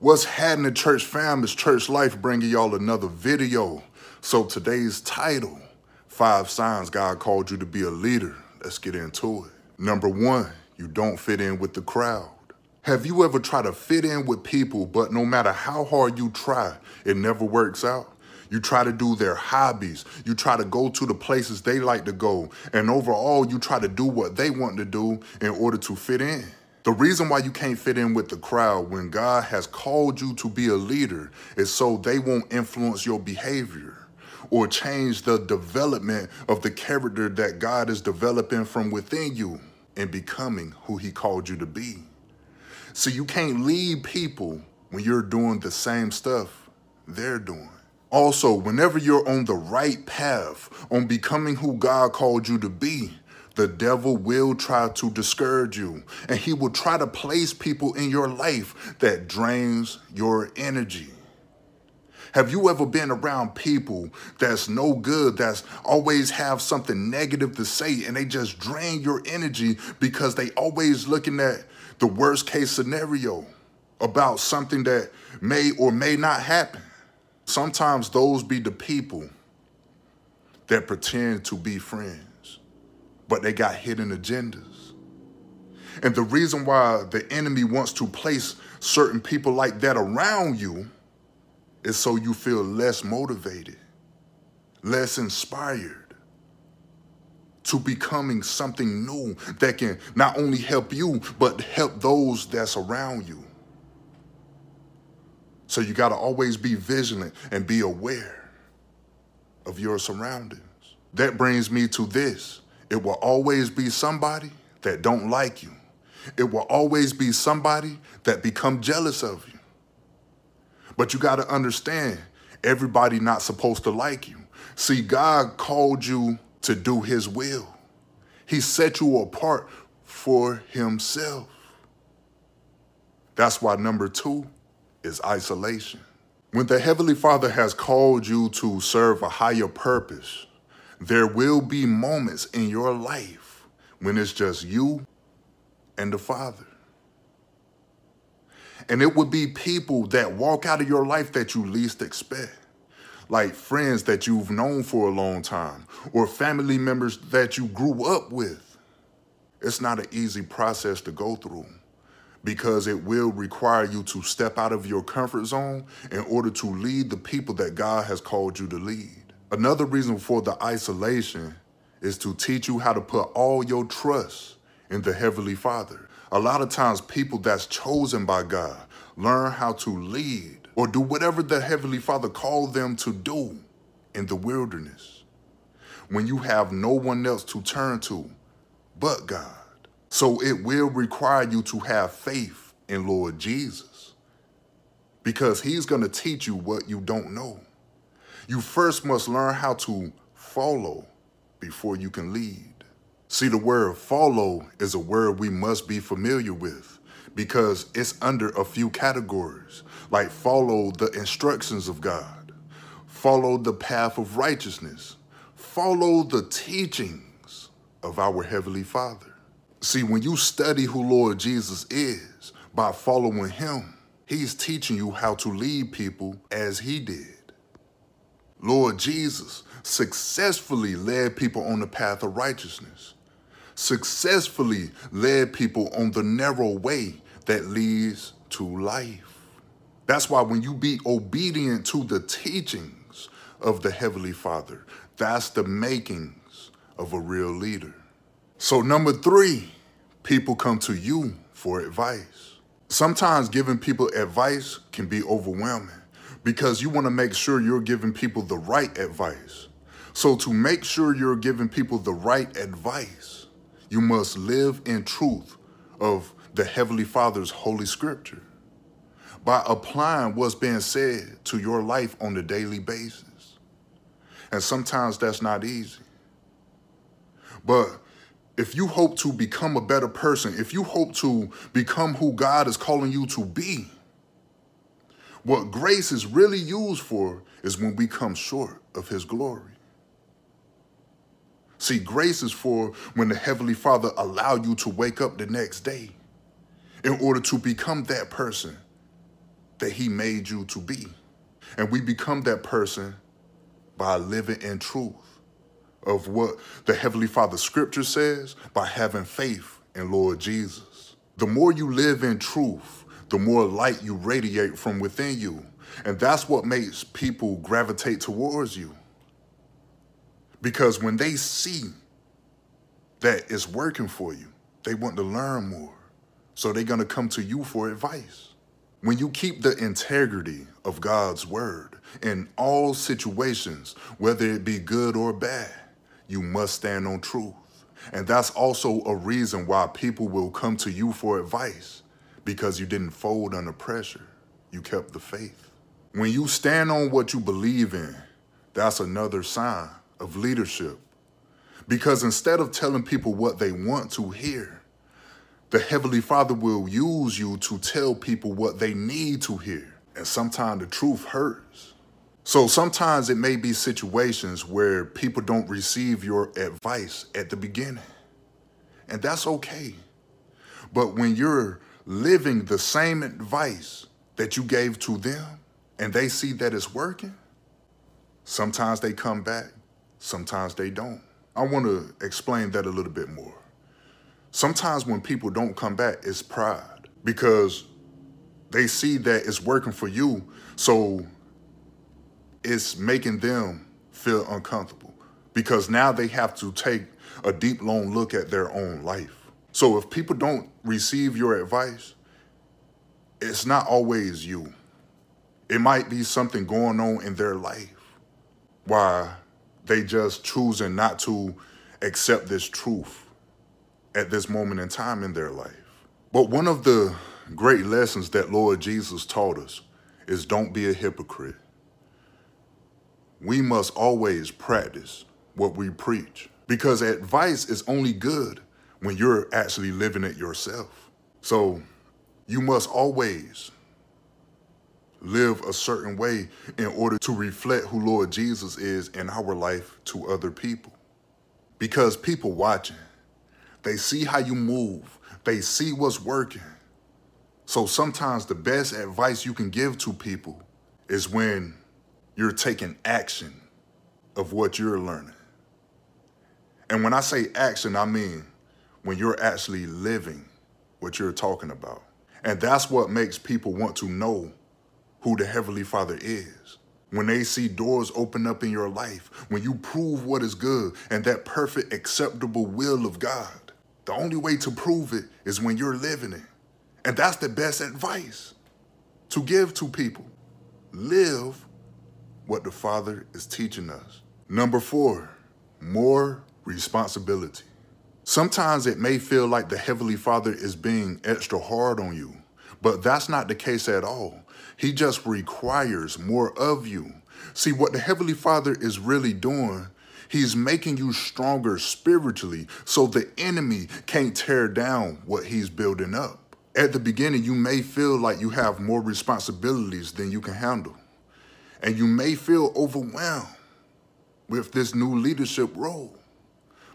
What's happening, church fam? Is Church Life bringing y'all another video. So today's title, Five Signs God Called You to Be a Leader. Let's get into it. Number one, you don't fit in with the crowd. Have you ever tried to fit in with people, but no matter how hard you try, it never works out? You try to do their hobbies. You try to go to the places they like to go. And overall, you try to do what they want to do in order to fit in. The reason why you can't fit in with the crowd when God has called you to be a leader is so they won't influence your behavior or change the development of the character that God is developing from within you and becoming who he called you to be. So you can't lead people when you're doing the same stuff they're doing. Also, whenever you're on the right path on becoming who God called you to be, the devil will try to discourage you and he will try to place people in your life that drains your energy. Have you ever been around people that's no good, that's always have something negative to say and they just drain your energy because they always looking at the worst case scenario about something that may or may not happen? Sometimes those be the people that pretend to be friends but they got hidden agendas. And the reason why the enemy wants to place certain people like that around you is so you feel less motivated, less inspired to becoming something new that can not only help you, but help those that's around you. So you got to always be vigilant and be aware of your surroundings. That brings me to this. It will always be somebody that don't like you. It will always be somebody that become jealous of you. But you got to understand, everybody not supposed to like you. See, God called you to do his will. He set you apart for himself. That's why number two is isolation. When the Heavenly Father has called you to serve a higher purpose, there will be moments in your life when it's just you and the Father. And it would be people that walk out of your life that you least expect, like friends that you've known for a long time, or family members that you grew up with. It's not an easy process to go through because it will require you to step out of your comfort zone in order to lead the people that God has called you to lead. Another reason for the isolation is to teach you how to put all your trust in the Heavenly Father. A lot of times, people that's chosen by God learn how to lead or do whatever the Heavenly Father called them to do in the wilderness when you have no one else to turn to but God. So it will require you to have faith in Lord Jesus because He's going to teach you what you don't know. You first must learn how to follow before you can lead. See, the word follow is a word we must be familiar with because it's under a few categories, like follow the instructions of God, follow the path of righteousness, follow the teachings of our Heavenly Father. See, when you study who Lord Jesus is by following him, he's teaching you how to lead people as he did. Lord Jesus successfully led people on the path of righteousness, successfully led people on the narrow way that leads to life. That's why when you be obedient to the teachings of the Heavenly Father, that's the makings of a real leader. So, number three, people come to you for advice. Sometimes giving people advice can be overwhelming because you want to make sure you're giving people the right advice. So to make sure you're giving people the right advice, you must live in truth of the Heavenly Father's Holy Scripture by applying what's being said to your life on a daily basis. And sometimes that's not easy. But if you hope to become a better person, if you hope to become who God is calling you to be, what grace is really used for is when we come short of his glory. See, grace is for when the Heavenly Father allowed you to wake up the next day in order to become that person that he made you to be. And we become that person by living in truth of what the Heavenly Father scripture says by having faith in Lord Jesus. The more you live in truth, the more light you radiate from within you. And that's what makes people gravitate towards you. Because when they see that it's working for you, they want to learn more. So they're going to come to you for advice. When you keep the integrity of God's word in all situations, whether it be good or bad, you must stand on truth. And that's also a reason why people will come to you for advice because you didn't fold under pressure. You kept the faith. When you stand on what you believe in, that's another sign of leadership. Because instead of telling people what they want to hear, the Heavenly Father will use you to tell people what they need to hear. And sometimes the truth hurts. So sometimes it may be situations where people don't receive your advice at the beginning. And that's okay. But when you're living the same advice that you gave to them and they see that it's working, sometimes they come back, sometimes they don't. I want to explain that a little bit more. Sometimes when people don't come back, it's pride because they see that it's working for you. So it's making them feel uncomfortable because now they have to take a deep, long look at their own life. So if people don't receive your advice, it's not always you. It might be something going on in their life why they just choosing not to accept this truth at this moment in time in their life. But one of the great lessons that Lord Jesus taught us is don't be a hypocrite. We must always practice what we preach because advice is only good when you're actually living it yourself. So you must always live a certain way in order to reflect who Lord Jesus is in our life to other people. Because people watching, they see how you move, they see what's working. So sometimes the best advice you can give to people is when you're taking action of what you're learning. And when I say action, I mean when you're actually living what you're talking about. And that's what makes people want to know who the Heavenly Father is. When they see doors open up in your life, when you prove what is good and that perfect, acceptable will of God, the only way to prove it is when you're living it. And that's the best advice to give to people. Live what the Father is teaching us. Number four, more responsibility. Sometimes it may feel like the Heavenly Father is being extra hard on you, but that's not the case at all. He just requires more of you. See, what the Heavenly Father is really doing, He's making you stronger spiritually so the enemy can't tear down what He's building up. At the beginning, you may feel like you have more responsibilities than you can handle. And you may feel overwhelmed with this new leadership role.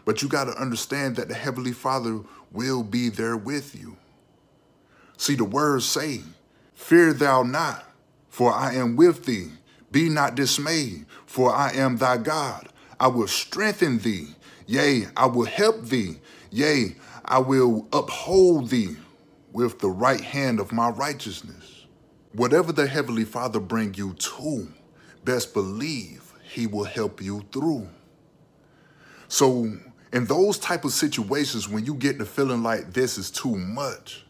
But you got to understand that the Heavenly Father will be there with you. See, the words say, Fear thou not, for I am with thee. Be not dismayed, for I am thy God. I will strengthen thee. Yea, I will help thee. Yea, I will uphold thee with the right hand of my righteousness. Whatever the Heavenly Father bring you to, best believe he will help you through. So in those type of situations, when you get the feeling like this is too much,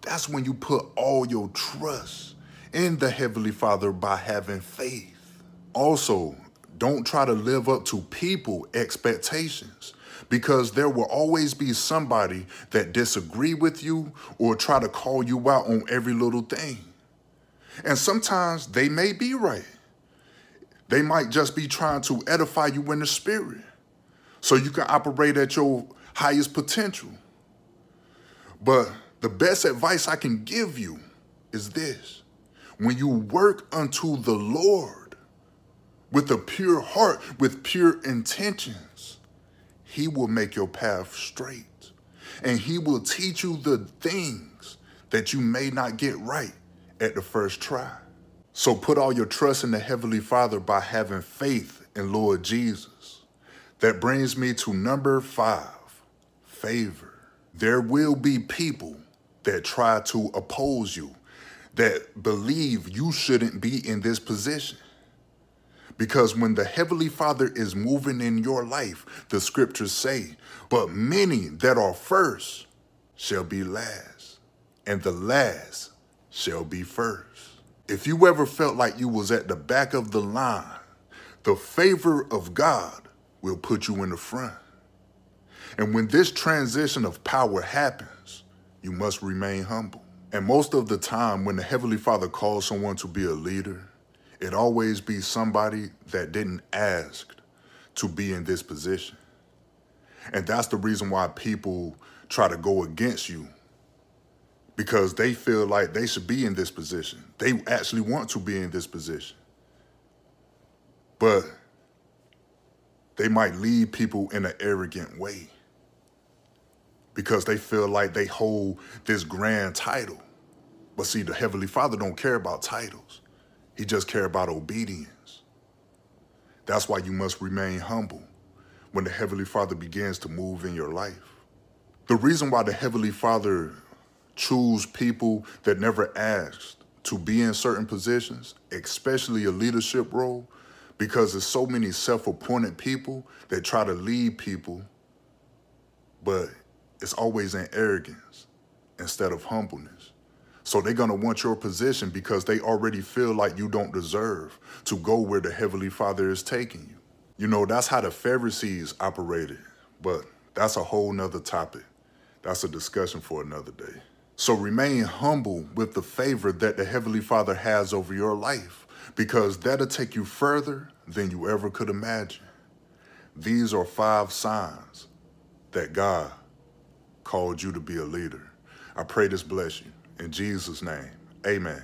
that's when you put all your trust in the Heavenly Father by having faith. Also, don't try to live up to people expectations because there will always be somebody that disagree with you or try to call you out on every little thing. And sometimes they may be right. They might just be trying to edify you in the spirit so you can operate at your highest potential. But the best advice I can give you is this. When you work unto the Lord with a pure heart, with pure intentions, he will make your path straight. And he will teach you the things that you may not get right at the first try. So put all your trust in the Heavenly Father by having faith in Lord Jesus. That brings me to number five, favor. There will be people that try to oppose you, that believe you shouldn't be in this position. Because when the Heavenly Father is moving in your life, the scriptures say, but many that are first shall be last, and the last shall be first. If you ever felt like you was at the back of the line, the favor of God will put you in the front. And when this transition of power happens, you must remain humble. And most of the time, when the Heavenly Father calls someone to be a leader, it always be somebody that didn't ask to be in this position. And that's the reason why people try to go against you because they feel like they should be in this position. They actually want to be in this position. But they might lead people in an arrogant way because they feel like they hold this grand title. But see, the Heavenly Father don't care about titles. He just care about obedience. That's why you must remain humble when the Heavenly Father begins to move in your life. The reason why the Heavenly Father choose people that never asked to be in certain positions, especially a leadership role, because there's so many self-appointed people that try to lead people, but it's always in arrogance instead of humbleness. So they're going to want your position because they already feel like you don't deserve to go where the Heavenly Father is taking you. You know, that's how the Pharisees operated, but that's a whole nother topic. That's a discussion for another day. So remain humble with the favor that the Heavenly Father has over your life because that'll take you further than you ever could imagine. These are five signs that God called you to be a leader. I pray this bless you. In Jesus' name, amen.